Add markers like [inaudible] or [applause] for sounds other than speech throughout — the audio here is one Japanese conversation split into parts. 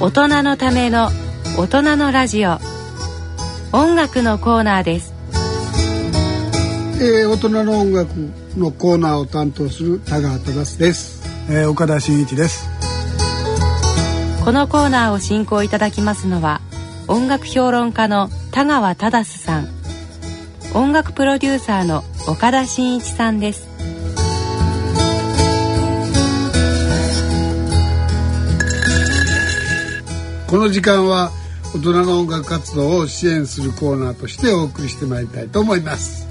大人のための大人のラジオ。音楽のコーナーです。えー、大人の音楽のコーナーを担当する田川忠です、えー、岡田真一です。このコーナーを進行いただきますのは音楽評論家の田川忠さん。音楽プロデューサーの岡田真一さんですこの時間は大人の音楽活動を支援するコーナーとしてお送りしてまいりたいと思います。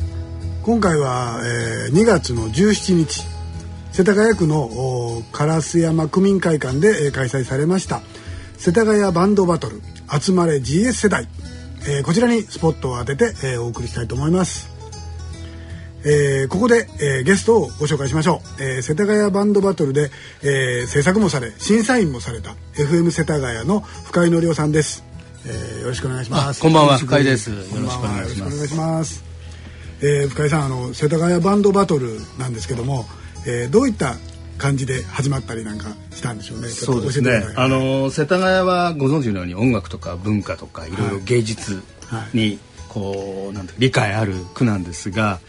今回は、えー、2月の17日世田谷区の烏山区民会館で、えー、開催されました世田谷バンドバトル集まれ GS 世代、えー、こちらにスポットを当てて、えー、お送りしたいと思います。えー、ここで、えー、ゲストをご紹介しましょう、えー、世田谷バンドバトルで、えー、制作もされ審査員もされた FM 世田谷の深井則夫さんです、えー、よろしくお願いします。こんばんは深井です。よろしくお願いします。えー、深井さんあの世田谷バンドバトルなんですけども、えー、どういった感じで始まったりなんかしたんでしょうね。そうですね。あの世田谷はご存知のように音楽とか文化とかいろいろ芸術にこうなんて理解ある区なんですが、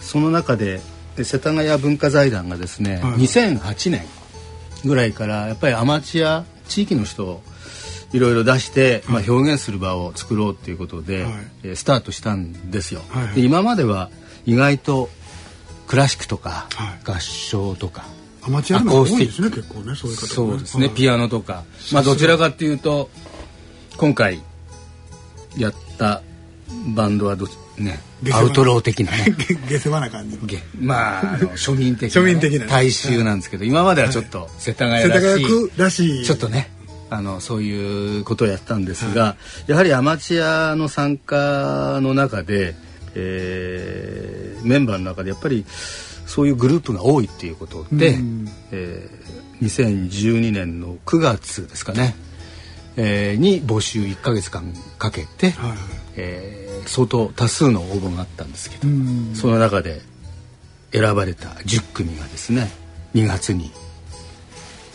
その中で世田谷文化財団がですね、はい、2008年ぐらいからやっぱりアマチュア地域の人をいろいろ出して、まあ、表現する場を作ろうっていうことで、はい、スタートしたんですよ。はい。はい、で今までは意外とクラシックとか、合唱とかアマチュアの多いですね結構ねそういう方、ね、そうですね、ピアノとか。まあどちらかっていうと今回やったバンドはどね。アウトロー的なね。[laughs] 下世話な感じまあ庶民的な、ね、庶民的な大衆なんですけど、今まではちょっと世田谷らしいらしい。ちょっとねあのそういうことをやったんですが、はい、やはりアマチュアの参加の中で、えー、メンバーの中でやっぱりそういうグループが多いっていうことで、うん、えー、2012年の9月ですかね、えー、に募集1か月間かけて、はい、えー相当多数の応募があったんですけどその中で選ばれた10組がですね2月に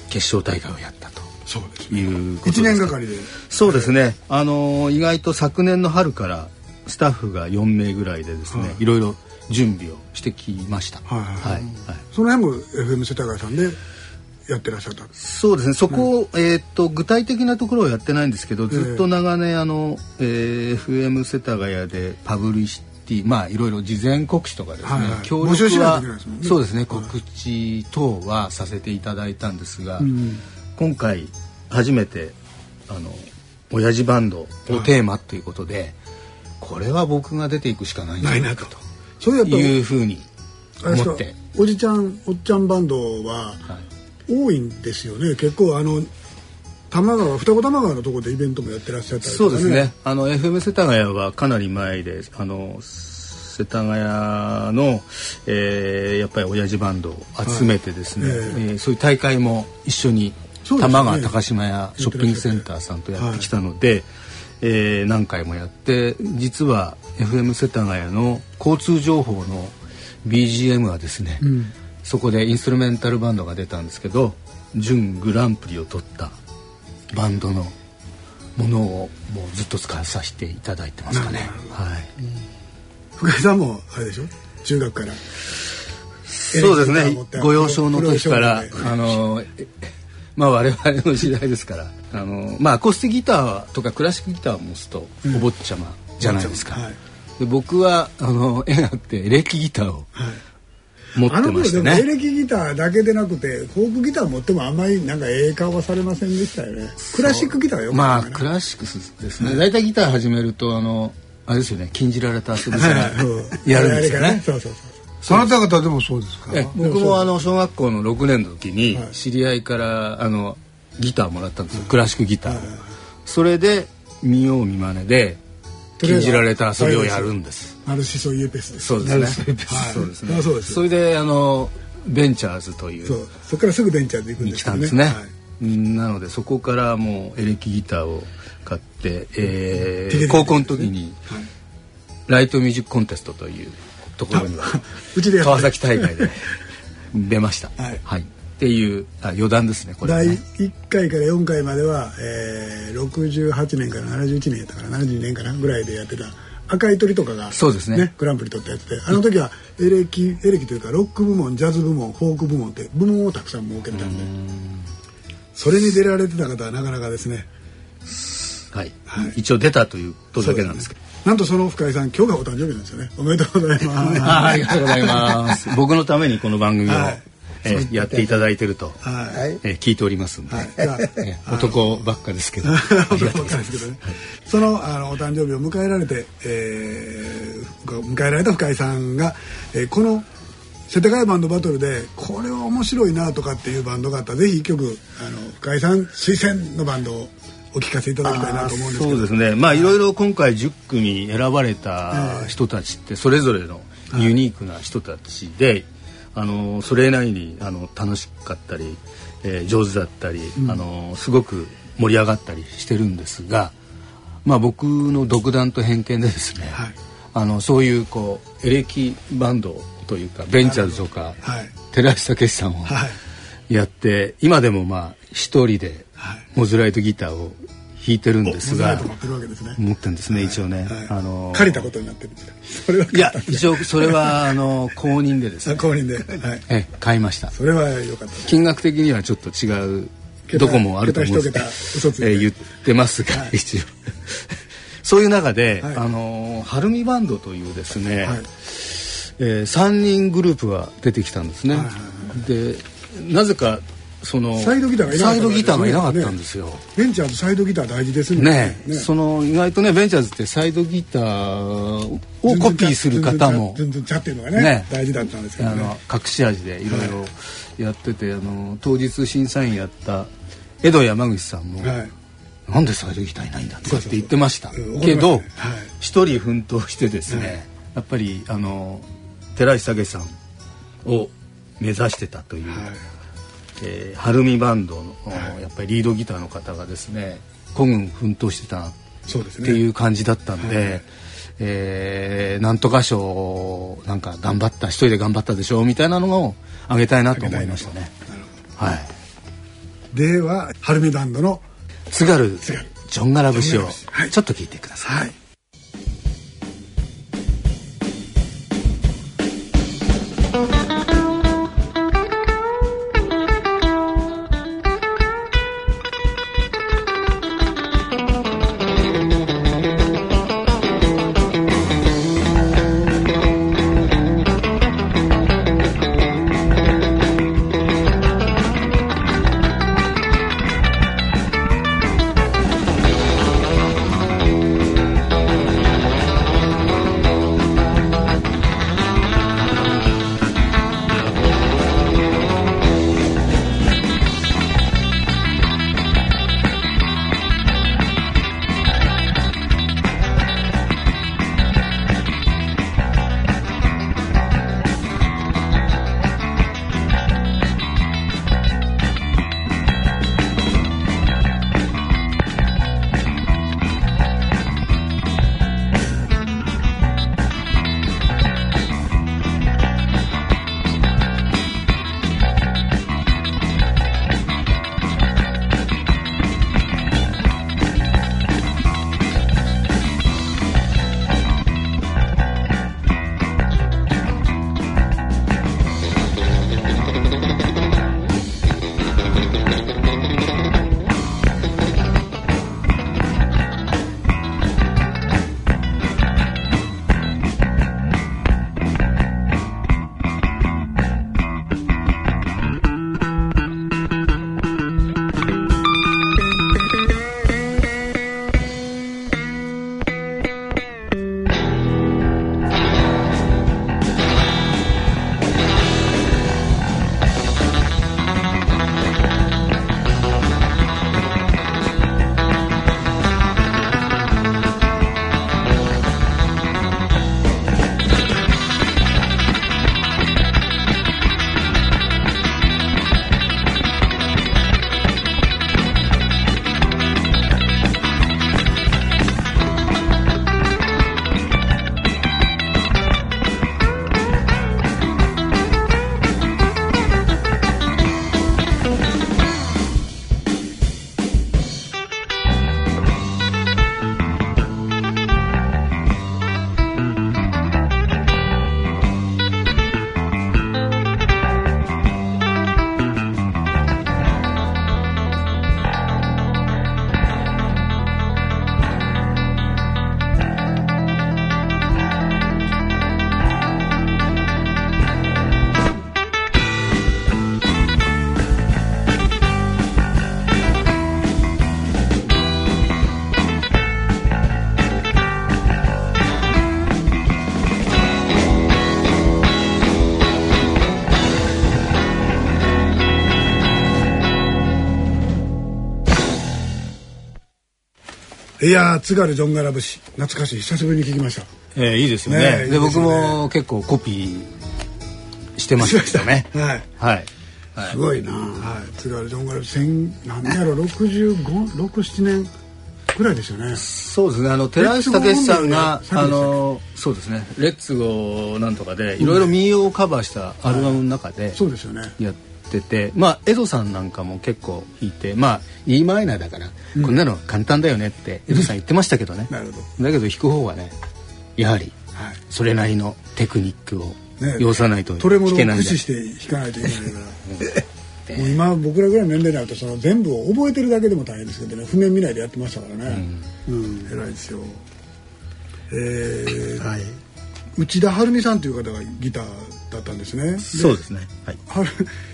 決勝大会をやったと。そうです、ね、いうこと1年がかりで。そうですね。あの意外と昨年の春からスタッフが4名ぐらいでですね、はい、いろいろ準備をしてきました。はい、はいはい、その辺も FM 世田谷さんでやってらっしゃったそうですね。そこ、うん、えっと具体的なところはやってないんですけどずっと長年あの、えー、FM 世田谷でパブリシティまあいろいろ事前告知とかですね、はいはい、協力は、ね、そうですね。告知等はさせていただいたんですが、今回初めてあの親父バンドをテーマということで、はい、これは僕が出ていくしかないんじゃないかと。そういうふうに思って。おじちゃんおっちゃんバンドは、はい多いんですよね。結構あの玉川双子玉川のところでイベントもやってらっしゃったりとか、ね、そうですね。あの FM 世田谷はかなり前であの世田谷の、えー、やっぱり親父バンドを集めてですね、はい、えー、そういう大会も一緒に、ね、玉川高島屋ショッピングセンターさんとやってきたので、はい、えー、何回もやって実は FM 世田谷の交通情報の BGM はですね、うんそこでインストゥルメンタルバンドが出たんですけど準グランプリを取ったバンドのものをもうずっと使わさせていただいてますかね。はい。深井さんもあれでしょ？中学から。そうですね。ご幼少の時からあのまあ我々の時代ですからあのまあアコースティギターとかクラシックギターを持つとお坊ちゃまじゃないですか。うんはい、で僕はあの縁あってエレキギターを、はい持ってましたね。エレキギターだけでなくてフォークギター持ってもあんまりなんかええ顔はされませんでしたよね。クラシックギターよまあクラシックですね。大体ギター始めるとあのあれですよね禁じられた遊びからやるんですよね。そうそうそう。その方々でもそうですか？僕もあの小学校の6年の時に知り合いからあのギターもらったんですよ。クラシックギター。それで見よう見まねで禁じられた遊びをやるんです。ナルシソイエペスそうですね。そうですね。そうです。それであのベンチャーズというそうそこからすぐベンチャーズ行くんですね。来たんですね。なのでそこからもうエレキギターを買って、えー、高校の時にライトミュージックコンテストというところには川崎大会で [laughs] 出ました。はい。っていうあ余談ですねこれ、ね、第1回から4回までは、えー、68年から71年やったから72年かなぐらいでやってた赤い鳥とかが、そうですね。グランプリ取ったやつであの時はエレキエレキというかロック部門ジャズ部門フォーク部門って部門をたくさん設けてたんで。それに出られてた方はなかなかですね。はい、はい、一応出たという届けなんですけど。なんとその深井さん今日がお誕生日なんですよね。おめでとうございます。[laughs] ありがとうございます。僕のためにこの番組を、はいえー、やっていただいてると、はい、えー、聞いておりますんで、はい。えー、男ばっかですけど。[laughs] 男ばっかですけどね。そのあのお誕生日を迎えられて、えー、迎えられた深井さんが、えー、この世田谷バンドバトルでこれは面白いなとかっていうバンドがあったらぜひ一曲あの深井さん推薦のバンドをお聞かせいただきたいなと思うんですけど。そうですね。まあい。ろいろ今回10組選ばれた人たちってそれぞれのユニークな人たちで、あのそれなりにあの楽しかったり、えー、上手だったり、うん、あのすごく盛り上がったりしてるんですが、まあ、僕の独断と偏見でですね、はい、あのそういうこうエレキバンドというかベンチャーズとか、はい、寺石武さんをやって、今でもまあ一人でモズライトギターを弾いてるんですが持ってるわけですね。持ってるんですね、一応ね、あの借りたことになってるそれはいや一応それはあの公認でですね。公認で、はい、え買いました。それは良かった金額的にはちょっと違うどこもあると思うんですけど、え言ってますが、一応。[laughs] そういう中で、あのハルミバンドというですね、はい。えー、3人グループが出てきたんですね、でなぜかそのサイドギターがいなかった、サイドギターがいなかったんですよ、ね、ベンチャーズサイドギター大事ですね。ねその意外とねベンチャーズってサイドギターをコピーする方も全然ちゃっていうのがね、ね、大事だったんですけど、ね、あの隠し味でいろいろやってて、はい、あの当日審査員やった江戸山口さんも、はいなんでサイドギターいないんだって言ってましたけど一、人奮闘してですね、やっぱりあの寺石武さんを目指してたという、えー、ハルミバンドの、はい、やっぱりリードギターの方がですね孤軍奮闘してたっていう感じだったんで、ねはい、えー、なんとか賞なんか頑張った一人で頑張ったでしょうみたいなのをあげたいなと思いましたね。はい、ではハルミバンドの津軽ジョンガラ節をちょっと聞いてください。いいや津軽ジョンガラ節。懐かしい。久しぶりに聞きました。えー、いいですよね、ね、で、僕も結構コピーしてましたね。[laughs] はい、はい。すごいな、はい、津軽ジョンガラ節。何やろ6567年ぐらいですよね。そうですね。あの寺石武さんが、あのそうですね「レッツゴー」なんとかでいろいろ民謡をカバーしたアルバムの中で、そうですよね。やっててまあ江戸さんなんかも結構弾いてまあ E マイナーだから、こんなの簡単だよねって江戸さん言ってましたけどね、なるほど。だけど弾く方はねやはりそれなりのテクニックを要さないと弾けないね、トして弾かないといけないから。[laughs] もう今僕らぐらいの年齢になるとその全部を覚えてるだけでも大変ですけどね。譜面見ないでやってましたからね、うん、うん、偉いですよ。えー、はい、内田晴美さんという方がギターだったんですね。そうですね。はい。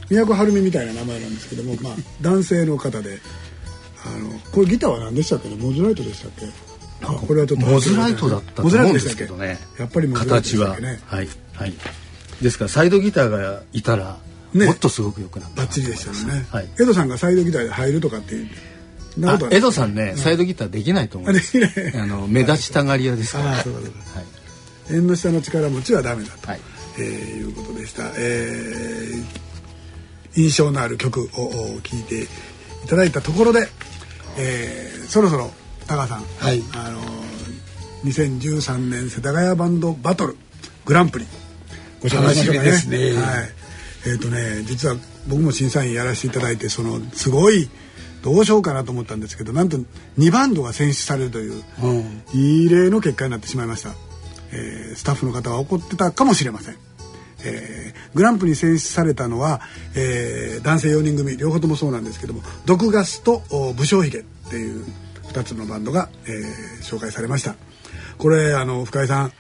都晴美みたいな名前なんですけども、まあ、男性の方であのこれギターは何でしたっけね？モズライトでしたっけ？あこれはちょっと。モズライトだったと思うんですけどね。やっぱりモズライトでしたっけね。は。い。はい。ですからサイドギターがいたらね、もっとすごく良くなった。バッチリでしたね、はい、エドさんがサイドギターで入るとかっていうエドさんね、サイドギターできないと思うあの目立ちたがり屋ですから、はい、縁の下の力持ちはダメだと、はいえー、いうことでした、えー、印象のある曲を聴いていただいたところで、えー、そろそろ高川さん、はい、あの2013年世田谷バンドバトルグランプリご紹介しま。ですね。はい。えっ、ー、とね実は僕も審査員やらせていただいてそのすごいどうしようかなと思ったんですけどなんと2バンドが選出されるという、うん、異例の結果になってしまいました、えー、スタッフの方は怒ってたかもしれません、えー、グランプリに選出されたのは、えー、男性4人組両方ともそうなんですけども毒ガスと武将髭っていう2つのバンドが、えー、紹介されました。これあの深井さん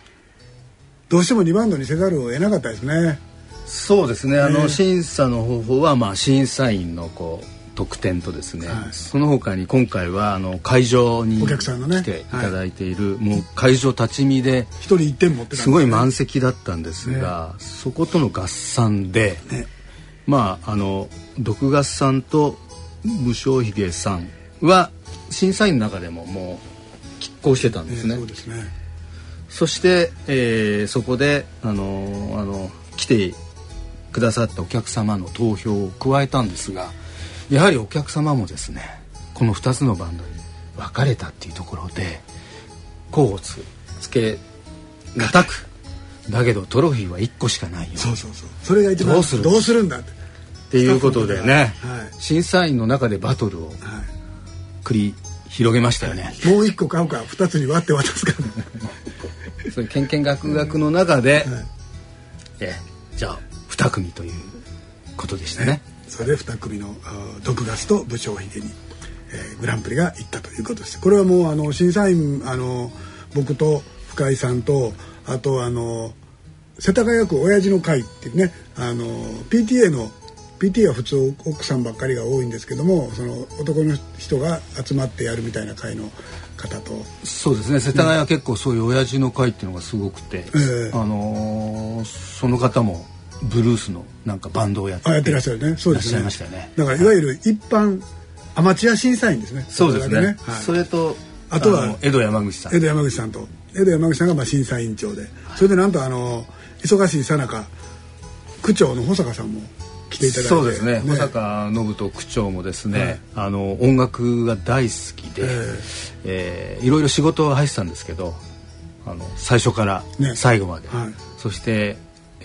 どうしても2バンドにせざるを得なかったですね。そうですね。あの審査の方法はまあ審査員のこう特典とですね、はい、その他に今回はあの会場に来ていただいている、ねはい、もう会場立ち見で一人一点持ってすごい満席だったんですが、ね、そことの合算で、まああの毒ガスさんと武将髭さんは審査員の中でももう拮抗してたんですね。そうですね。そして、えー、そこであのあの来てくださったお客様の投票を加えたんですがやはりお客様もですねこの2つのバンドに分かれたっていうところで甲をつつけがたくだけどトロフィーは1個しかないよ。そうそうそう。それが一番どうするどうするんだ？ってっていうことでね、はい、審査員の中でバトルを繰り広げましたよね、はい、もう1個買うか2つに割って渡すか。[laughs] そういうけんけんがくがくの中で、はい、えじゃあ2組ということでしたね。ねそれで2組の毒ガスと部長秀に、えー、グランプリが行ったということです。これはもうあの審査員あの僕と深井さんとあとあの世田谷区親父の会っていうねあの PTA の PTA は普通奥さんばっかりが多いんですけどもその男の人が集まってやるみたいな会の方と。そうですね。世田谷は結構そういう親父の会っていうのがすごくて、えー、あのー、その方もブルースのなんかバンドをやってやってらっしゃるね。そうですね。ね。だからいわゆる一般アマチュア審査員ですね。そうですね、ね。はい、それとあとは江戸山口さん。江戸山口さんと江戸山口さんがまあ審査委員長で、はい、それでなんとあの忙しいさなか区長の保坂さんも来ていただいてそうですね、ね、保坂信人区長もですね、はい、あの音楽が大好きで、えーえー、いろいろ仕事は入ってたんですけどあの最初から最後まで、ねはい、そして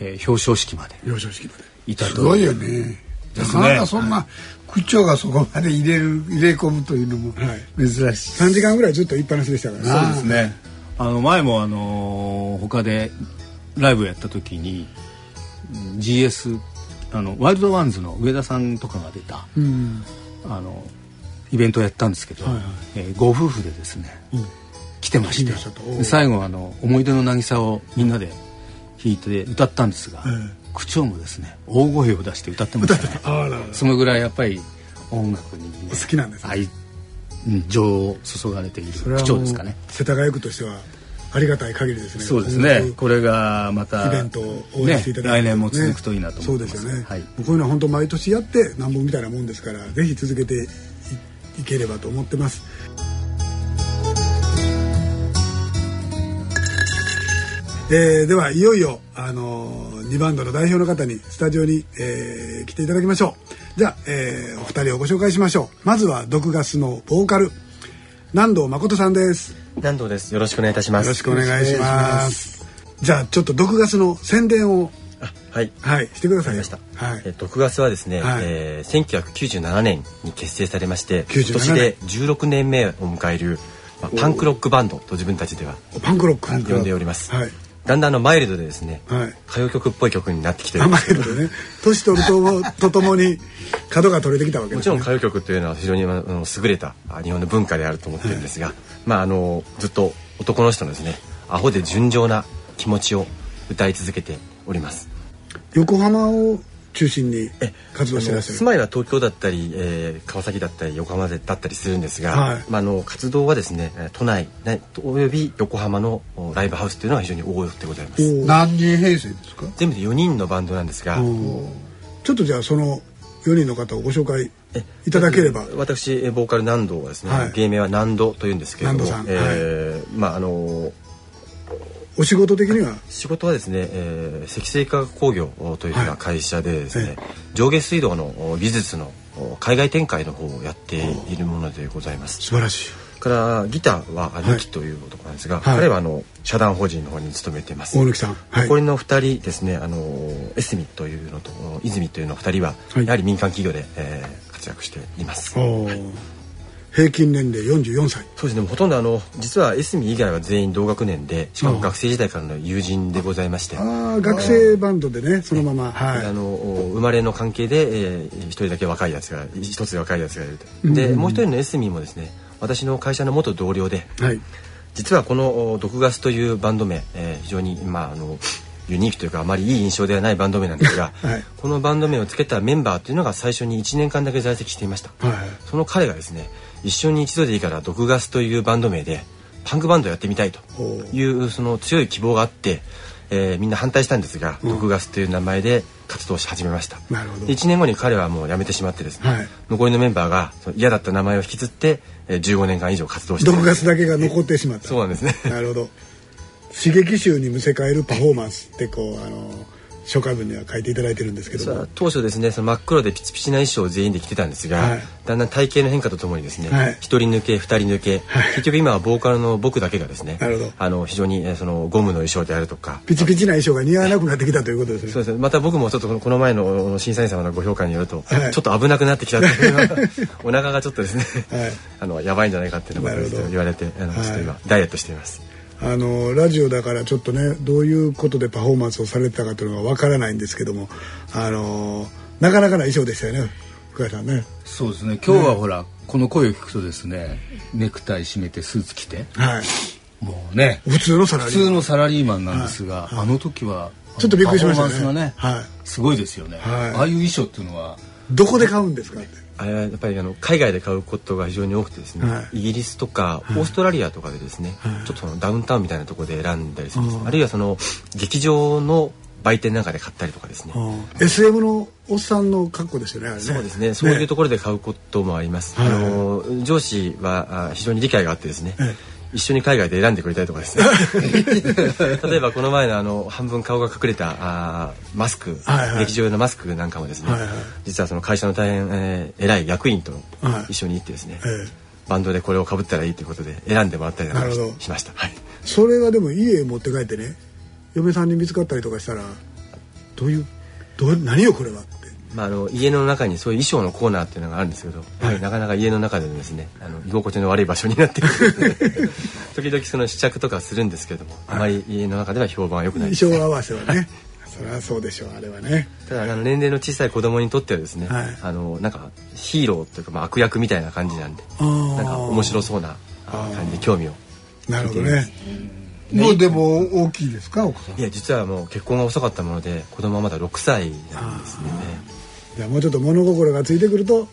えー、表彰式まで。表彰式まで。いたすごいよね。なかなかそんな、区長がそこまで入れる入れ込むというのも珍しい、はい、3時間ぐらいずっと一般の人でしたから。ねそうですね。あの前もあのー、他でライブやった時に GS あのワイルドワンズの上田さんとかが出た、うん、あのイベントをやったんですけど、はいはい、えー、ご夫婦でですね、うん、来てまして。最後あの思い出の渚をみんなで弾いて歌ったんですが、区長もですね大声を出して歌ってましたね。そのぐらいやっぱり音楽に、ね、好きなんです、ね、愛情を注がれている区長ですかね。世田谷区としてはありがたい限りですね。そうですね。これがまたイベントを応援していただいて、ね、来年も続くといいなと思います、そうですよね、はい、こういうのは本当毎年やってなんぼみたいなもんですからぜひ続けていければと思ってますえー、ではいよいよ、あのー、2バンドの代表の方にスタジオに、えー、来ていただきましょう。じゃあ、えー、お二人をご紹介しましょう。まずは毒ガスのボーカル南藤誠さんです。南藤です。よろしくお願いいたします。よろしくお願いします。じゃあちょっと毒ガスの宣伝をはい、はい、してくださいました。はい、え毒ガスはですね、はい、えー、1997年に結成されまして、今年で16年目を迎える、まあ、パンクロックバンドと自分たちではパンクロック。呼んでおります。はい。だんだんのマイルドでですね、はい、歌謡曲っぽい曲になってきてるマイルドね。年取るととともに角が取れてきたわけです、ね、もちろん歌謡曲というのは非常にあの優れた日本の文化であると思ってるんですが、はい、まああのずっと男の人のですねアホで純情な気持ちを歌い続けております。横浜を中心に活動してらっしゃる。住まいは東京だったり、えー、川崎だったり横浜だったりするんですが、はい、まあ、あの活動はですね都内および横浜のライブハウスというのが非常に多くてございます。何人編成ですか？全部で4人のバンドなんですが。ちょっとじゃあその4人の方をご紹介いただければ。私ボーカル南堂はですね、はい、芸名は南堂というんですけれども、えー、まああのお仕事的には？仕事はですね、えー、積水化学工業というような会社でですね、はい、上下水道の技術の海外展開の方をやっているものでございます。素晴らしい。からギターは兄貴という男なんですが、はい、彼はあの社団法人の方に勤めてます。大貫さん、はい、残りの二人ですねあのエスミというのと泉というの二人は、やはり民間企業で、えー、活躍しています、はい平均年齢44歳。そうですね。ほとんどあの実はエスミ以外は全員同学年でしかも学生時代からの友人でございまして。ああ学生バンドでねそのまま、はい、あの生まれの関係で、えー、一人だけ若いやつが一つ若いやつがいると。で、もう一人のエスミもですね私の会社の元同僚で、はい、実はこの「毒ガス」というバンド名、えー、非常にまああのユニークというかあまりいい印象ではないバンド名なんですが、[laughs] はい、このバンド名をつけたメンバーというのが最初に1年間だけ在籍していました、はい、その彼がですね一緒に一度でいいから毒ガスというバンド名でパンクバンドやってみたいというその強い希望があって、えー、みんな反対したんですが、うん、毒ガスという名前で活動し始めました。なるほど。1年後に彼はもう辞めてしまってですね、はい、残りのメンバーが嫌だった名前を引きずって、えー、15年間以上活動して毒ガスだけが残ってしまった。そうなんですね。なるほど。刺激臭にむせ返るパフォーマンスってこうあの初回文には書いていただいてるんですけど当初ですねその真っ黒でピチピチな衣装を全員で着てたんですが、はい、だんだん体型の変化とともにですね一、はい、人抜け二人抜け、はい、結局今はボーカルの僕だけがですねあの非常にそのゴムの衣装であるとかピチピチな衣装が似合わなくなってきたということですね。そうです。ねまた僕もちょっとこの前の審査員様のご評価によると、ちょっと危なくなってきたっていうお腹がちょっとですね、あのやばいんじゃないかっていうのを言われてあのちょっと今ダイエットしていますあのラジオだからちょっとねどういうことでパフォーマンスをされてたかというのはわからないんですけどもあのなかなかな衣装でしたよね深井さんね。そうですね。今日はほら、ね、この声を聞くとですねネクタイ締めてスーツ着て、はい、もうね普通のサラリーマン。普通のサラリーマンなんですが、はい。はい、あの時はちょっとびっくりしましたね。ね、はい、すごいですよね、はい、ああいう衣装っていうのはどこで買うんですかってあれはやっぱりあの海外で買うことが非常に多くてですね、はい、イギリスとかオーストラリアとかでですね、はい、ちょっとそのダウンタウンみたいなところで選んだりす。るん。です、あるいはその劇場の売店なんかで買ったりとかですね。SM のおっさんの格好ですよね、ね、そうですね。そういうところで買うこともあります、ね、あの上司は非常に理解があってですね、一緒に海外で選んでくれたりとかですね。[laughs] 例えばこの前のあの半分顔が隠れたあマスク、はいはい、劇場用のマスクなんかもですね、はいはい、実はその会社の大変、えー、偉い役員と一緒に行ってですね、はい、バンドでこれをかぶったらいいということで選んでもらったりとかしました、はい、それはでも家持って帰ってね嫁さんに見つかったりとかしたらどういうどう何よこれはまあ、あの家の中にそういう衣装のコーナーっていうのがあるんですけど、はい、なかなか家の中でですねあの居心地の悪い場所になってくる [laughs] 時々その試着とかするんですけども、あまり家の中では評判は良くない衣装合わせはね [laughs] それはそうでしょうあれはね。ただあの年齢の小さい子供にとってはですね、はい、あのなんかヒーローというか、まあ、悪役みたいな感じなんでなんか面白そうな感じで興味をなるほどね。もうでも大きいですか奥さん。いや実はもう結婚が遅かったもので子供はまだ6歳なんですねじゃあもうちょっと物心がついてくると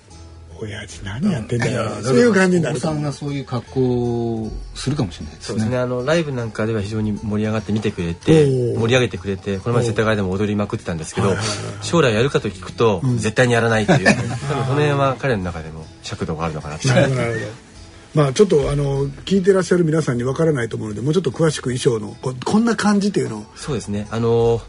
親父何やってんだよ、うん、そういう感じになる。お子さんがそういう格好をするかもしれないですね。そうですね。あのライブなんかでは非常に盛り上がって見てくれて盛り上げてくれてこの前世田谷でも踊りまくってたんですけど将来やるかと聞くと、絶対にやらないっていう。多分その辺は彼の中でも尺度があるのかなとなるほどまあちょっとあの聞いてらっしゃる皆さんにわからないと思うのでもうちょっと詳しく衣装のここんな感じっていうのを。そうですね。あの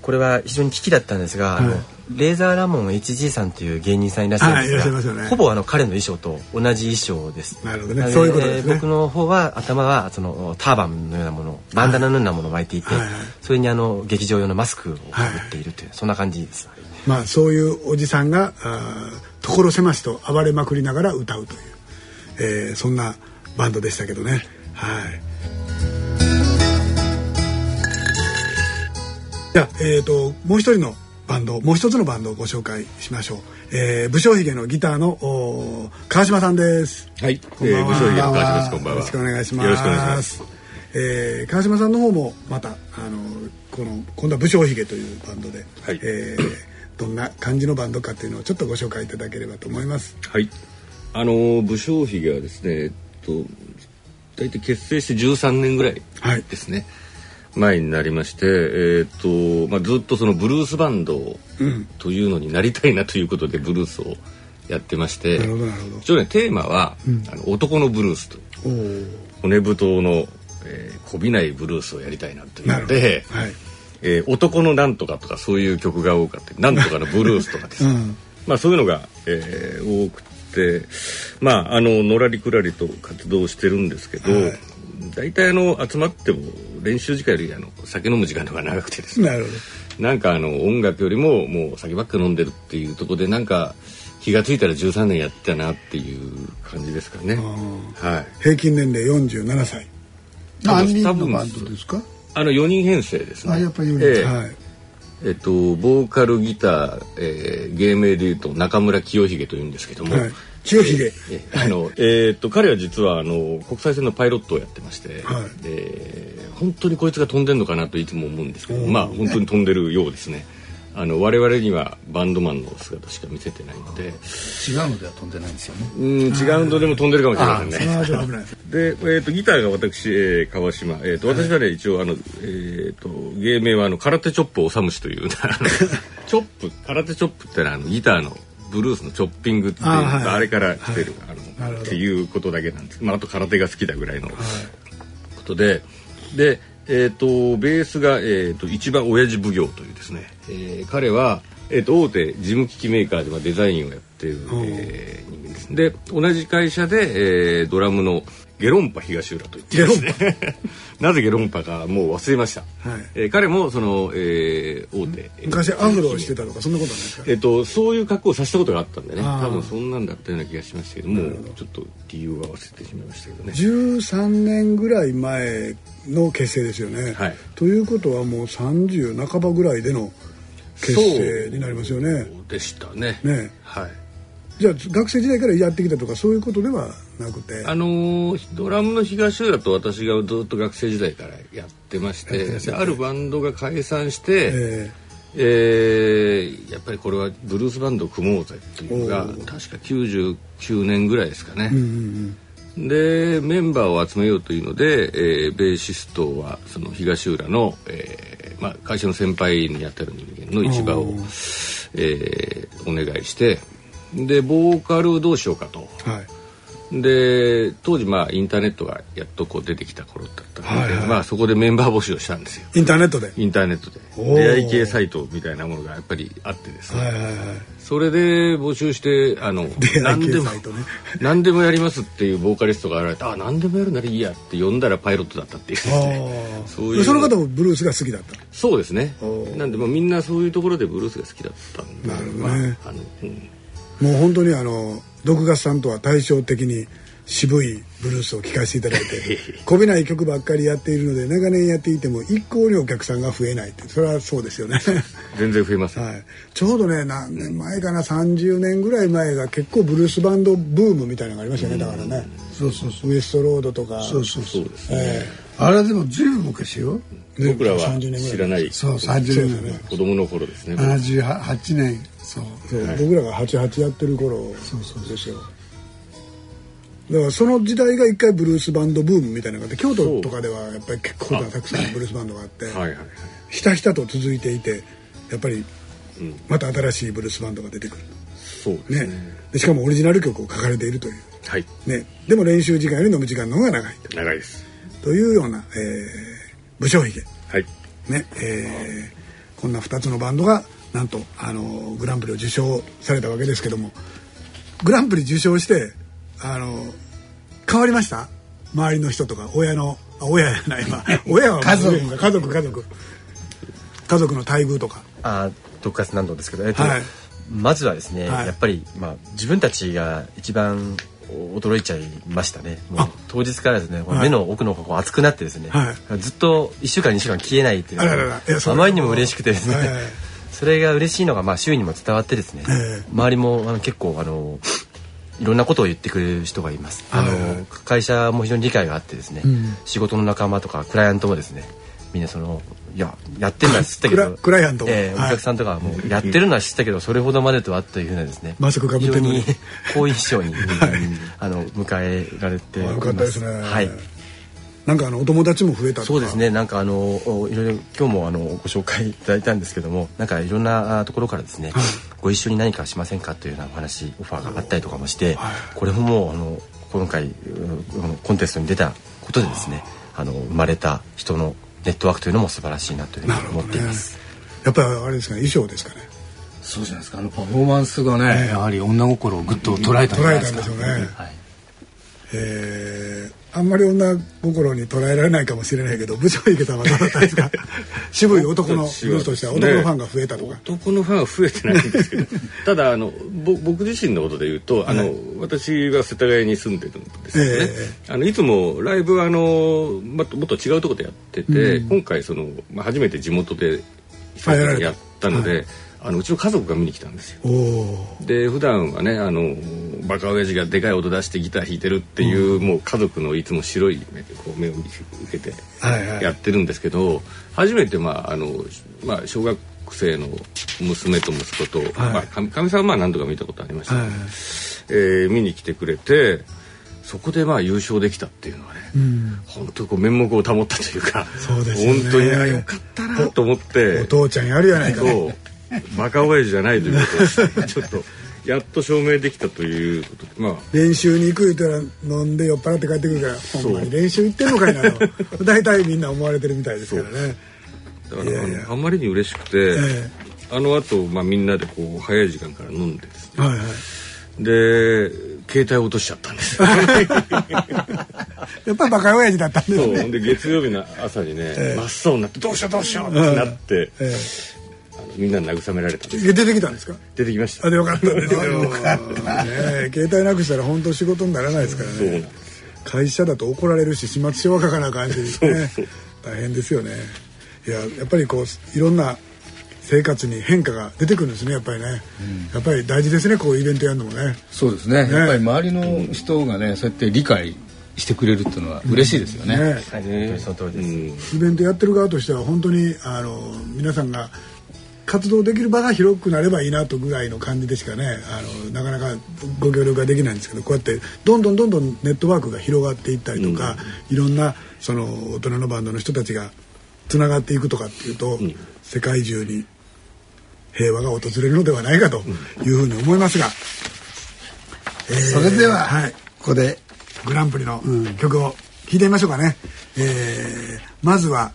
これは非常に危機だったんですが、はい、あのレーザーラモン HG さんという芸人さんいらっしゃるんですが、はいね、ほぼあの彼の衣装と同じ衣装です。なるほどね。そういうことですね。僕の方は頭はそのターバンのようなもの、バンダナのようなものを巻いていて、はい、それにあの劇場用のマスクをかぶっているという、そんな感じです。まあそういうおじさんが所狭しと暴れまくりながら歌うという、えー、そんなバンドでしたけどね。はい。じゃあ、えーと、もう一人のバンドもう一つのバンドをご紹介しましょう、えー、武将髭のギターの川島さんです。はい。こんばんは、えー、武将髭の川島です。こんばんは。よろしくお願いします。よろしくお願いします。えー、川島さんの方もまたあのこの今度は武将髭というバンドで、はい。えー、どんな感じのバンドかっていうのをちょっとご紹介いただければと思います。はい。あの武将髭はですねえっと大体結成して13年ぐらいですね、はい前になりまして、えーとまあ、ずっとそのブルースバンドというのになりたいなということでブルースをやってまして、なるほどなるほど。一応ねテーマは、うん、あの男のブルースと骨太の、えー、こびないブルースをやりたいなというので、はい、えー、男のなんとかとかそういう曲が多かったなんとかのブルースとかです、[laughs] うん、まあそういうのが、えー、多くてまああののらりくらりと活動してるんですけど、はい。大体あの集まっても練習時間よりあの酒飲む時間とか長くてですねなるほどなんかあの音楽よりももう酒ばっか飲んでるっていうところでなんか気が付いたら13年やってたなっていう感じですかね。はい。平均年齢47歳。何人のバンドですか？あの4人編成ですね。あやっぱり4人。えー、はい。えっとボーカルギター、えー、芸名でいうと中村清秀というんですけども。はい清秀、えー、あの、えー、っと彼は実はあの国際線のパイロットをやってまして、はい、で本当にこいつが飛んでんのかなといつも思うんですけど、まあ本当に飛んでるようですね。あの我々にはバンドマンの姿しか見せてないので。違うのでは飛んでないんですよね。うん違うのでも飛んでるかもしれませんね。で、えーと、ギターが私、えー、川島、えーと、私はね一応あの、えーと、芸名はあの空手チョップおさむしという [laughs] チョップ空手チョップってのはあのギターのブルースのチョッピングっていうあ,、れから来てる、はい、あのっていうことだけなんです、まあ、あと空手が好きだぐらいのことで、で、えーと、ベースが、えーと、一番親父奉行というですね、えー、彼は、えーと、大手事務機器メーカーではデザインをやってる、えー、人間です。で同じ会社で、えー、ドラムのゲロンパ東浦と言ってですね。なぜゲロンパかもう忘れました、はい、えー、彼もその、えー、大手。昔アフロをしてたとかそんなことないですか、えーと、そういう格好をさせたことがあったんでね。多分そんなんだったような気がしましたけどもちょっと理由は忘れてしまいましたけどね。13年ぐらい前の結成ですよね、はい、ということはもう30半ばぐらいでの結成になりますよね。そうでしたね。ね。はいじゃあ学生時代からやってきたとかそういうことではなくて。あのドラムの東浦と私がずっと学生時代からやってましてあるバンドが解散して、えー、えー、やっぱりこれはブルースバンドを組もうぜっていうのが確か99年ぐらいですかね。うんうんうん、でメンバーを集めようというので、えー、ベーシストはその東浦の、えーまあ、会社の先輩にあたる人間の市場を、えー、お願いして。でボーカルどうしようかと、はい、で当時まあインターネットがやっとこう出てきた頃だったので、はいはい、まあ、そこでメンバー募集をしたんですよ。インターネットで？インターネットで。出会い系サイトみたいなものがやっぱりあってですね、はいはいはい、それで募集してあの何でも、ね、何でもやりますっていうボーカリストが現れてあ何でもやるならいいやって呼んだらパイロットだったっていうですね。そういう。その方もブルースが好きだったそうですね。なんでもみんなそういうところでブルースが好きだったんでなるほどね、まああのうんもう本当にあの毒ガスさんとは対照的に渋いブルースを聴かせていただいて [laughs] こびない曲ばっかりやっているので長年やっていても一向にお客さんが増えないってそれはそうですよね。[laughs] 全然増えます、はい、ちょうどね何年前かな30年ぐらい前が結構ブルースバンドブームみたいなのがありましたよね。だからね。そうそうそう。ウエストロードとか。そうそうそう。です、ね、え。ー、あれでもずいぶん昔よ。僕らは知らない。そう30年ね子供の頃ですね。78年そう。そう、はい、僕らが88やってる頃ですよ。だからその時代が一回ブルースバンドブームみたいなのがあって京都とかではやっぱり結構たくさんブルースバンドがあってひたひたと続いていてやっぱりまた新しいブルースバンドが出てくる、そうですね。ね。でしかもオリジナル曲を書かれているという。はい、ね、でも練習時間より飲む時間の方が長いと。長いです。というような、えー、武将髭、はい。ね。えー、こんな2つのバンドがなんとあのグランプリを受賞されたわけですけどもグランプリ受賞してあの変わりました？周りの人とか親のあ親やないわ。[laughs] 親は家族。家族家族。家族の待遇とか。あ特活難度ですけど、えっと、はい、まずはですね、はい、やっぱり、まあ、自分たちが一番驚いちゃいましたね。当日からですね、はい、目の奥の方熱くなってですね、はい、ずっと1週間2週間消えないっていうあまりにも嬉しくてですね、それが嬉しいのがまあ周囲にも伝わってですね、周りもあの結構あのいろんなことを言ってくれる人がいます。あの会社も非常に理解があってですね、うん、仕事の仲間とかクライアントもですね、みんなそのいややってるのは知ったけどクライアント、えー、お客さんとかもやってるのは知ったけどそれほどまでとはというふうなですねマスクかぶって非常に好印象に、[laughs] はい、あの迎えられてよかったですね。はいなんかあのお友達も増えたそうですね。なんかあのいろいろ今日もあのご紹介いただいたんですけどもなんかいろんなところからですね、はい、ご一緒に何かしませんかというようなお話オファーがあったりとかもして、はい、これももうあの今回コンテストに出たことでですねあの生まれた人のネットワークというのも素晴らしいなというふうに思っています、ね、やっぱりあれですかね衣装ですかね。そうじゃないですか。あのパフォーマンスがね、ねやはり女心をぐっと捉えたんじゃないですか、捉えたんでしょうね、はい、えーあんまり女心に捉えられないかもしれないけど部長池さんはどうだったんですか？[laughs] 渋い男のルーとしては男のファンが増えたとか、ね、男のファンは増えてないんですけどただあの僕自身のことで言うとあの、はい、私は世田谷に住んでるんですよね、えー、あのいつもライブあのもっともっと違うところでやってて、うん、今回その、まあ、初めて地元でやったので、あのうちの家族が見に来たんですよ。で普段はねあのバカ親父がでかい音出してギター弾いてるっていう、もう家族のいつも白い目でこう目を受けてやってるんですけど、はいはい、初めてまああの、まあ、小学生の娘と息子と、かみさんはまあ何度か見たことありました、はい、えー、見に来てくれてそこでまあ優勝できたっていうのはね、うん、本当こう面目を保ったというかそうです、ね、本当によかったなと思って。お父ちゃんやるやないか、ね、[laughs] バカ親父じゃないということをちょっとやっと証明できたということで、まあ、練習に行く言ったら飲んで酔っ払って帰ってくるからほんまに練習行ってんのかいなと [laughs] 大体みんな思われてるみたいですからね。だからあんまりに嬉しくて、えー、あのあと、まあ、みんなでこう早い時間から飲んでですね、はいはい、で携帯落としちゃったんです。[laughs] やっぱりバカ親父だったんですね。そう。で月曜日の朝にね、えー、真っ青になってどうしようどうしようってなって、えーみんな慰められた出てきたんですか？出てきました。あでよかったね携帯なくしたら本当仕事にならないですからね。会社だと怒られるし始末書は書かな感じですね。大変ですよね。いややっぱりこういろんな生活に変化が出てくるんですねやっぱりね、うん、やっぱり大事ですねこういうイベントやるのもね。そうですね、ね、やっぱり周りの人がねそうやって理解してくれるっていうのは嬉しいですよね。うん、ねはい、その通りです。イベントやってる側としては本当にあの皆さんが活動できる場が広くなればいいなとぐらいの感じでしかねあのなかなかご協力ができないんですけどこうやってどんどんどんどんネットワークが広がっていったりとか、うん、いろんなその大人のバンドの人たちがつながっていくとかっていうと、うん、世界中に平和が訪れるのではないかというふうに思いますが、えー、それでは、はい、ここでグランプリの曲を聴いてみましょうかね、えー、まずは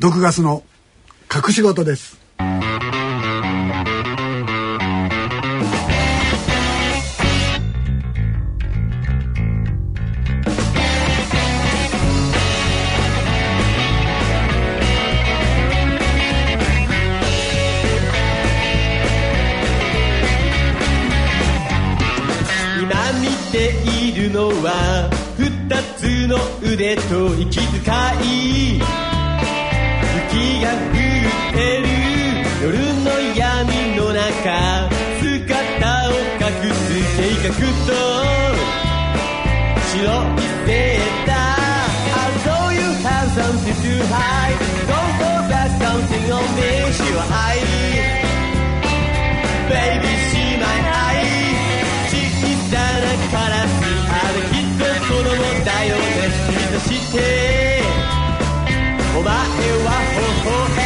毒ガスの隠し事です腕と息遣い雪が降ってる夜の闇の中姿を隠す計画と白いセーター Although you have something to hide Don't forget something on this your eye Baby て。お前は微笑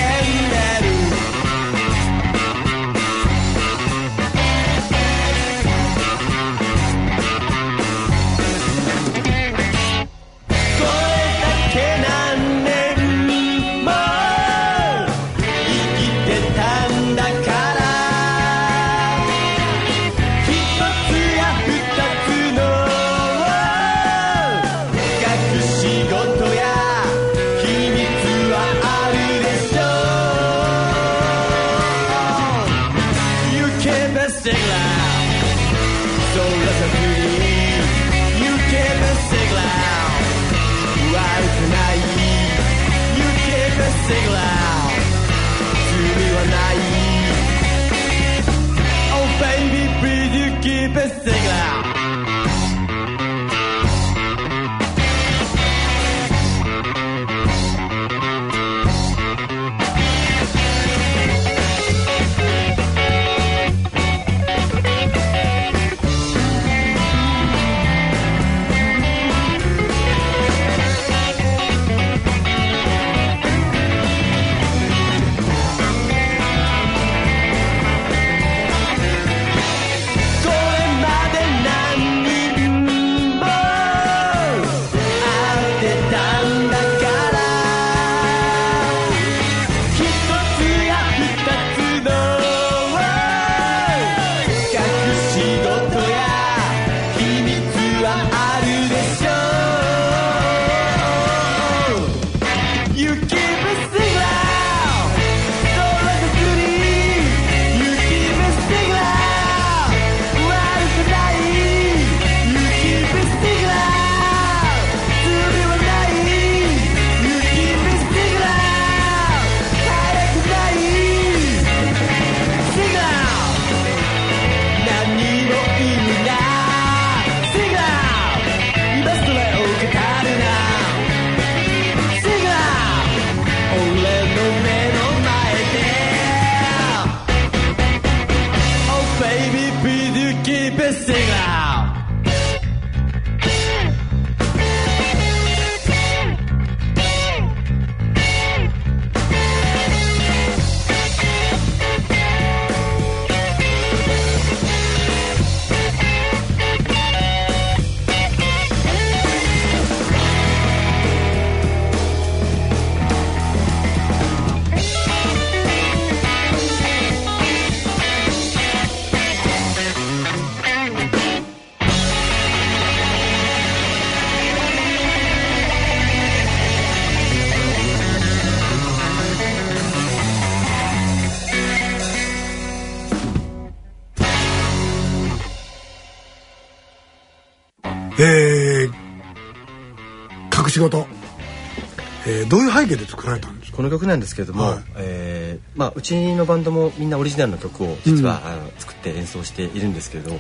で作られたんですかこの曲なんですけれども、はい、えー、まあ、うちのバンドもみんなオリジナルの曲を実は、うん、あの作って演奏しているんですけれど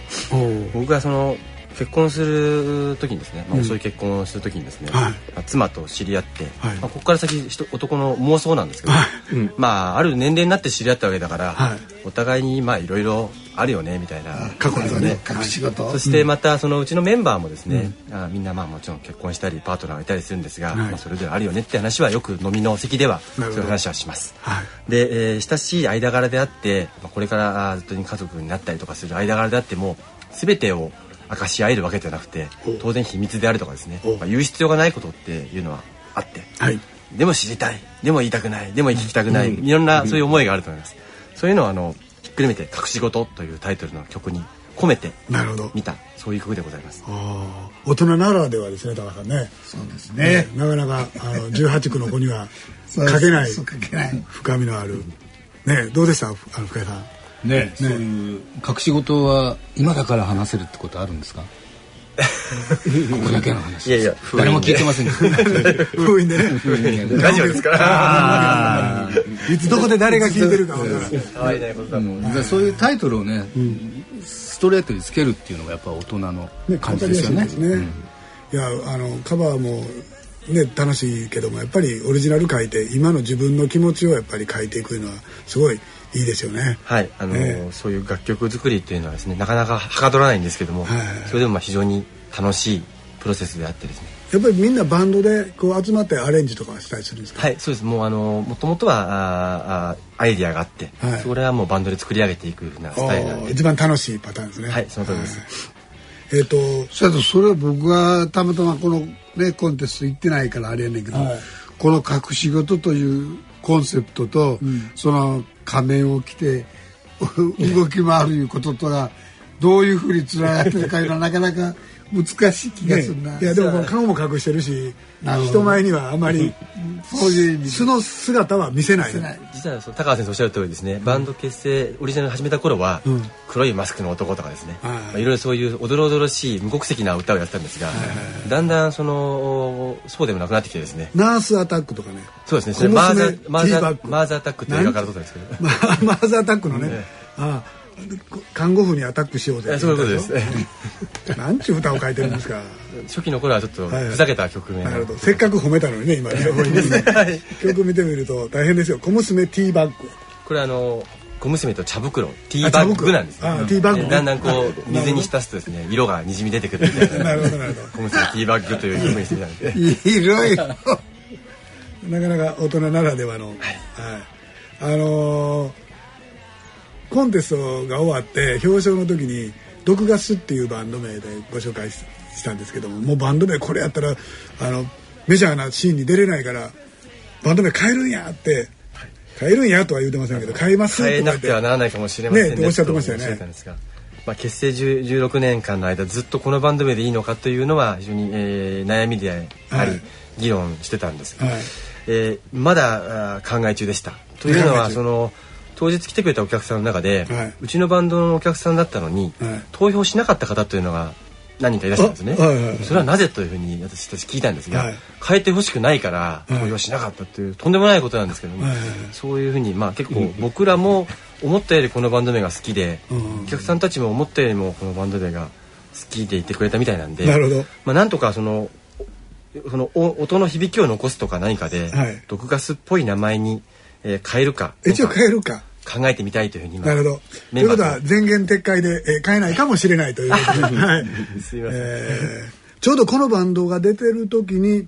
僕がその結婚する時にですね、まあ、遅い結婚をする時にですね、まあ、妻と知り合って、はい、まあ、ここから先男の妄想なんですけど、はい、まあある年齢になって知り合ったわけだから、はい、お互いにまあいろいろあるよねみたいな。過去のね隠し事。そしてまたそのうちのメンバーもですね、うん、あみんなまあもちろん結婚したりパートナーがいたりするんですが、まあ、それぞれあるよねって話はよく飲みの席ではそういう話はします。で、えー、親しい間柄であって、まあ、これからずっと家族になったりとかする間柄であっても全てを明かし合えるわけではなくて当然秘密であるとかですね、まあ、言う必要がないことっていうのはあって、はい、でも知りたいでも言いたくないでも聞きたくない、うん、いろんなそういう思いがあると思います。そういうのをあのくるめて「隠し事」というタイトルの曲に込めて見たそういう曲でございます。大人ならではですね高さんね。そうですね。なかなかあの18区の子には書けない深みのあるねどうでした？あの深井さん。ねねそういう隠し事は今だから話せるってことあるんですか？ここだけの話いやいや。誰も聞いてません。封印でね。ラジオですから。いつどこで誰が聞いてるか分からないそう。いうタイトルをね、ストレートにつけるっていうのがやっぱ大人の感じですよね。いやあのカバーもね、楽しいけどもやっぱりオリジナル書いて今の自分の気持ちをやっぱり書いていくのはすごいいいですよね。はい、あの、ね、そういう楽曲作りっていうのはですね、なかなかはかどらないんですけども、はい、それでもまあ非常に楽しいプロセスであってですね。やっぱりみんなバンドでこう集まってアレンジとかしたりするんですか？はい、そうです。もうあのもともとはああアイディアがあって、はい、それはもうバンドで作り上げていくようなスタイルなんで。一番楽しいパターンですね。はい、その通りです。えっ、ー、と、それそれは僕がたまたまこのねコンテスト行ってないからあれやねんけど、はい、この隠し事というコンセプトと、うん、その仮面を着て [laughs] 動き回るいうこととはどういうふうにつながってるかいうのはなかなか難しい気がするな、ね、いやでも顔も隠してるし人前にはあまりそういう素の姿は見せない実は高橋先生おっしゃる通りですね、バンド結成オリジナル始めた頃は、うん、黒いマスクの男とかですね、まあ、いろいろそういうおどろおどろしい無国籍な歌をやったんですが、だんだんそのそうでもなくなってきてですね。ナースアタックとかね。そうですね。マーザーマーザーマーザーアタックっていう映画から撮ったんですけど。[laughs] マーザーアタックのね、ねああ看護婦にアタックしようぜ。そういうことです。[laughs] なんちゅう歌を書いてるんですか。初期の頃はちょっとふざけた曲名、なるほど。せっかく褒めたのにね今 [laughs] 曲見てみると大変ですよ。小娘ティーバッグ。これあの小娘と茶袋。ティーバッグなんですねティーバッグ、だんだんこう水に浸すとですね色がにじみ出てくるみたいな。なるほどなるほど。小娘ティーバッグという曲にしてみたんでいろいろなかなか大人ならではの、はい、あのーコンテストが終わって表彰の時に「毒ガス」っていうバンド名でご紹介したんですけどももうバンド名これやったらあのメジャーなシーンに出れないからバンド名変えるんやって変えるんやとは言うてませんけど変えます変えなくてはならないかもしれませんねねおっしゃってましたよね。まあ、結成16年間の間ずっとこのバンド名でいいのかというのは非常に、えー、悩みであり、はい、議論してたんですが、はい、えー、まだ考え中でした。というのは [laughs] その当日来てくれたお客さんの中で、はい、うちのバンドのお客さんだったのに、はい、投票しなかった方というのが何人かいらっしゃるんですね、はいはいはい、それはなぜというふうに私たち聞いたんですが、はい、変えてほしくないから投票しなかったというとんでもないことなんですけども、そういうふうにまあ結構僕らも思ったよりこのバンド名が好きで、うん、お客さんたちも思ったよりもこのバンド名が好きでいてくれたみたいなんでなまあ、なんとかそのその音の響きを残すとか何かで、はい、毒ガスっぽい名前に、えー、変えるか一応変えるか考えてみたいというふうになるほど。と。いうことは前言撤回で、えー、変えないかもしれないということで、はい、すいません、えー、ちょうどこのバンドが出てる時に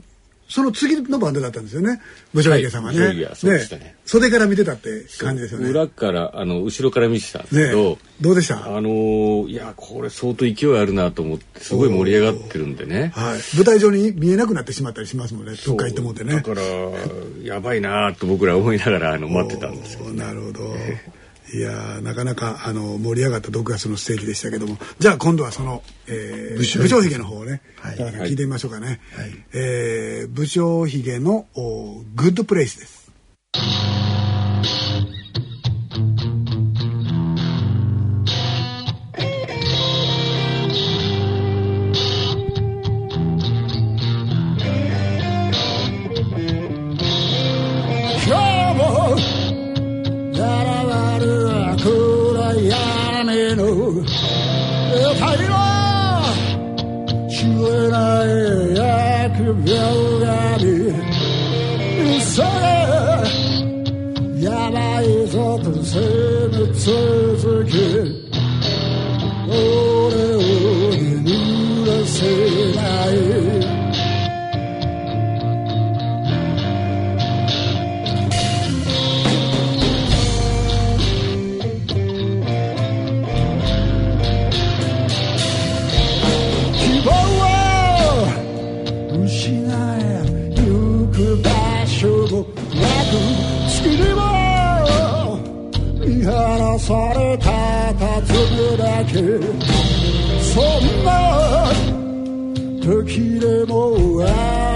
その次のバンドだったんですよね。部長池さんはね,、はい、ね。袖から見てたって感じですよね。裏からあの後ろから見てたんですけど、ね、どうでした？あのいやこれ相当勢いあるなと思ってすごい盛り上がってるんでね、はい、舞台上に見えなくなってしまったりしますもんね。どっか行ってもってね。だからやばいなと僕ら思いながらあの待ってたんですけど、ね、なるほどいやなかなかあの盛り上がった6月のステージでしたけども。じゃあ今度はその、えー、武将髭の方をね、はい、聞いてみましょうかね、はい、えー、武将髭のグッドプレイスです。く病がりそれやばいぞと責め続け俺けそんな時でもある。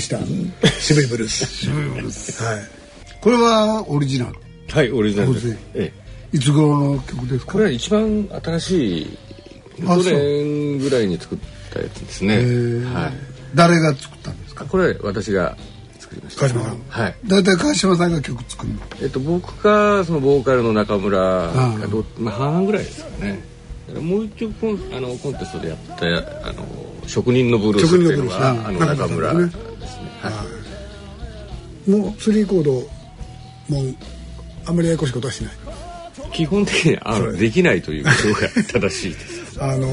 使した渋いブルース。渋いブルース。はい。これはオリジナル？はいオリジナル。ですええ。いつ頃の曲ですか？これは一番新しいあ去年ぐらいに作ったやつですね。はい。誰が作ったんですか？これ私が作りました。川島さん。はい。大体川島さんが曲作るの？えっと僕かそのボーカルの中村がどまあ半々ぐらいですかね。もう一曲コンあのコンテストでやったあの職人のブルースっていうのがあの中村もうスリーコードもうあんまりややこしいことはしない。基本的にあのできないということが正しいです。あの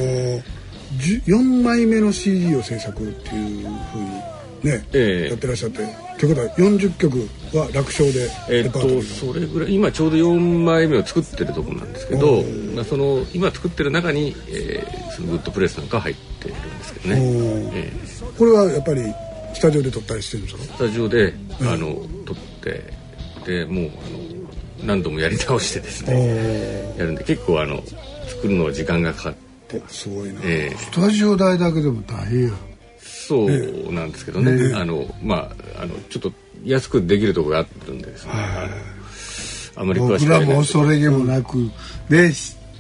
じゅ4枚目の CD を制作っていうふうにね、ええ。やってらっしゃって。ということは40曲は楽勝でえっとそれぐらい今ちょうど4枚目を作ってるところなんですけど、まあ、その今作ってる中に、えーそのグッドプレスなんか入ってるんですけどね、おー。え。これはやっぱりスタジオで撮ったりしてるんですか？ースタジオであの撮ってでもうあの何度もやり直してですねやるんで結構あの作るのは時間がかかってます、すごいな、えースタジオ代だけでも大変や。そうなんですけどね、あのまああのちょっと安くできるところがあるんでですね、あのあまり詳し僕らくないも恐れげもなくね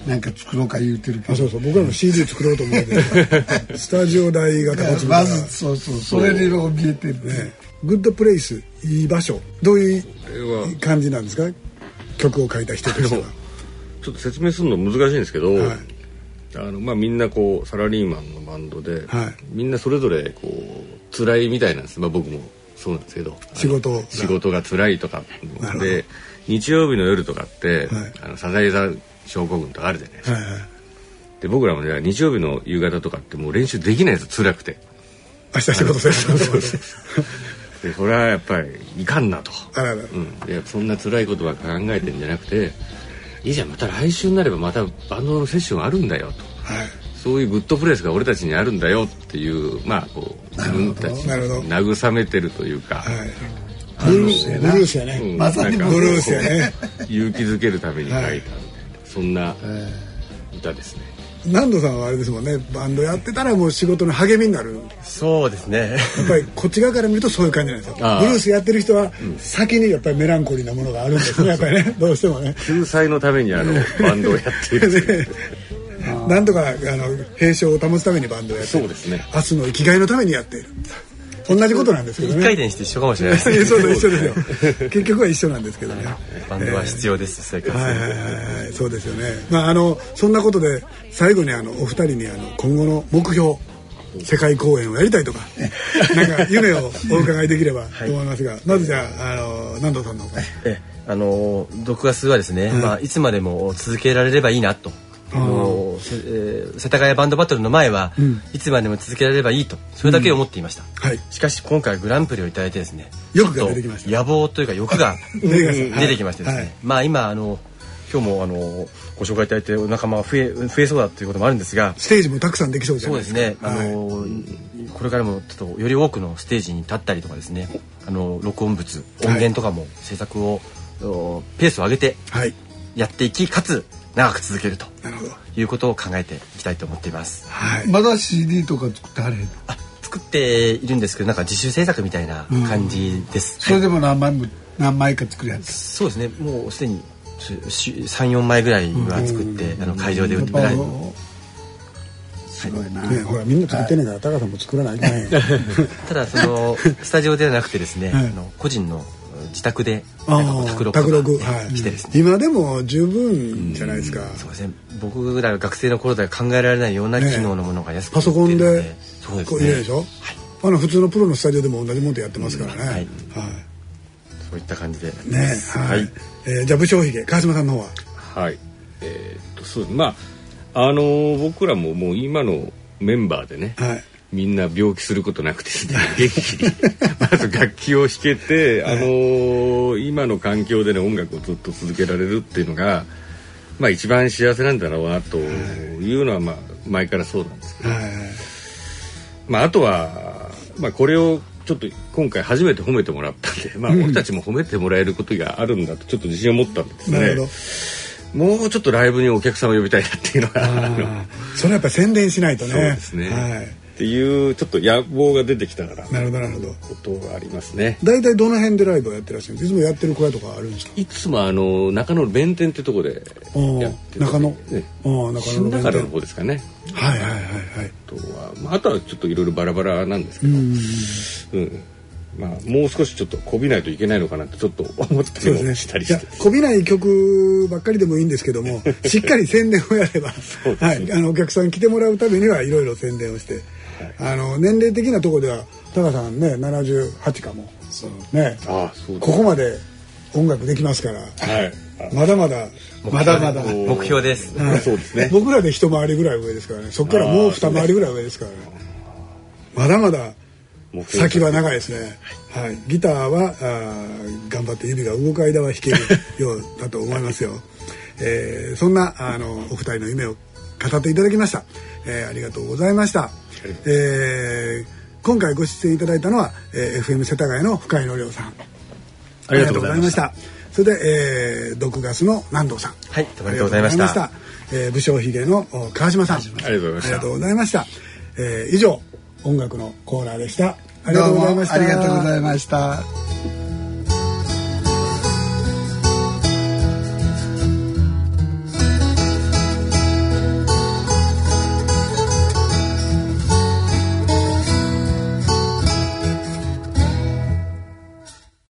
なんか作ろうか言うてるけど。あそうそう。僕らも CD 作ろうと思うけどスタジオ代が高すぎるからまずそうそうそれに怯えてるね。グッドプレイスいい場所。どういう感じなんですか？曲を書いた人としては。ちょっと説明するの難しいんですけど、はい。あのまあ、みんなこうサラリーマンのバンドで、はい。みんなそれぞれこう辛いみたいなんです、まあ、僕もそうなんですけど。仕事。仕事が辛いとかで日曜日の夜とかって、はい。あのサザエ座症候群とかあるじゃないですか、はいはい。で僕らもね日曜日の夕方とかってもう練習できないです辛くて。明日仕事せ [laughs] そうそうそう。[laughs] でこれはやっぱりいかんなと、あら。らうん、でそんな辛いことばっか考えてんじゃなくていいじゃんまた来週になればまたバンドのセッションあるんだよと。はい。そういうグッドプレイスが俺たちにあるんだよっていうまあこう自分たち慰めてるというか、はい。ブルースやね、うん。まさにブルースやね。勇気づけるために書いた。んそんな歌ですね。南藤さんはあれですもんねバンドやってたらもう仕事の励みになる。そうですね。やっぱりこっち側から見るとそういう感じなんですよ。ブルースやってる人は先にやっぱりメランコリーなものがあるんですねやっぱりねどうしてもね。救済のためにあの [laughs] バンドをやっている。[laughs] なんとかあの平常を保つためにバンドをやってそうですね。明日の生きがいのためにやっている同じことなんですけどね。一回転して一緒かもしれないですね。[laughs] そう一緒ですよ。[laughs] 結局は一緒なんですけどね。バンドは必要です、生活はいはいはいそうですよね。まああのそんなことで最後にあのお二人にあの今後の目標。世界公演をやりたいとか、[laughs] なんか夢をお伺いできればと思いますが、まずじゃあ、あの南藤さんの。え、あの毒ガスはですね、まあいつまでも続けられればいいなとの、えー、世田谷バンドバトルの前は、うん、いつまでも続けられればいいとそれだけ思っていました、うん。はい、しかし今回グランプリを頂いてですね欲が出てきました。野望というか欲が [laughs] 出てきましてですね、はい、まあ今あの今日もあのご紹介いただいてお仲間が増え増えそうだということもあるんですがステージもたくさんできそうじゃないですか。そうですね、あのこれからもちょっとより多くのステージに立ったりとかですね。あの録音物音源とかも制作を、ペースを上げてやっていきかつ長く続けるということを考えていきたいと思っています。はい、まだ CD とか作ってあれあ作っているんですけどなんか自主制作みたいな感じです。うん、それでも何枚も何枚か作るやつ。そうですねもうすでに三四枚ぐらいは作って、あの会場で売ってない。すごいな、ね、ほらみんな作ってないから、高さんも作らない。ただそのスタジオではなくてですね、あの個人の自宅で宅録録はい。来てですね。今でも十分じゃないですか、そうですね。僕らが学生の頃では考えられないような機能のものが安くパソコンでそうですね。でしょ、あの普通のプロのスタジオでも同じものでやってますからね、はい。そういった感じで。ねはい、えじゃあ武将髭川島さんの方は？はい。えっとそうまああの僕らももう今のメンバーでね、はいみんな病気することなくて [laughs] 元気に。まず楽器を弾けて、[laughs] あのー、今の環境でね音楽をずっと続けられるっていうのが、まあ、一番幸せなんだろうなというのは、まあ、前からそうなんですけど、まあ、あとは、まあ、これをちょっと今回初めて褒めてもらったんで、まあ、俺たちも褒めてもらえることがあるんだとちょっと自信を持ったんですね。もうちょっとライブにお客様呼びたいなっていうのがそれやっぱ宣伝しないとね。そうですね。はいっていうちょっと野望が出てきたからなるほどなるほど。ことがありますね。大体どの辺でライブをやってらっしゃるんですいつもやってる小屋とかあるんですか？いつもあの中野弁天ってとこでやって中野、ね、あ中野中野の方ですかね。はいはいはいはい。あとは、まあ、あとはちょっといろいろバラバラなんですけどうんまあ、もう少しちょっとこびないといけないのかなってちょっと思ったりもしたりして、こびない曲ばっかりでもいいんですけども [laughs] しっかり宣伝をやれば、ね、はい、あのお客さん来てもらうためにはいろいろ宣伝をしてあの年齢的なところではタカさんね78かも。ね。あそうここまで音楽できますから、はい、まだまだまだまだ。目標です、はい、そうですね。僕らで一回りぐらい上ですからね。そこからもう二回りぐらい上ですからね。まだまだ先は長いですね、はい、ギターはあ頑張って指が動く間は弾けるようだと思いますよ、えー、そんなあのお二人の夢を語っていただきました、えー、ありがとうございましたえー、今回ご出演いただいたのは、えー、FM 世田谷の深井のりょうさん。ありがとうございました。それで、えー、毒ガスの南藤さん。はいありがとうございました。えー、武将髭の川島さん。ありがとうございました。えー、以上音楽のコーナーでした。ありがとうございました。ありがとうございました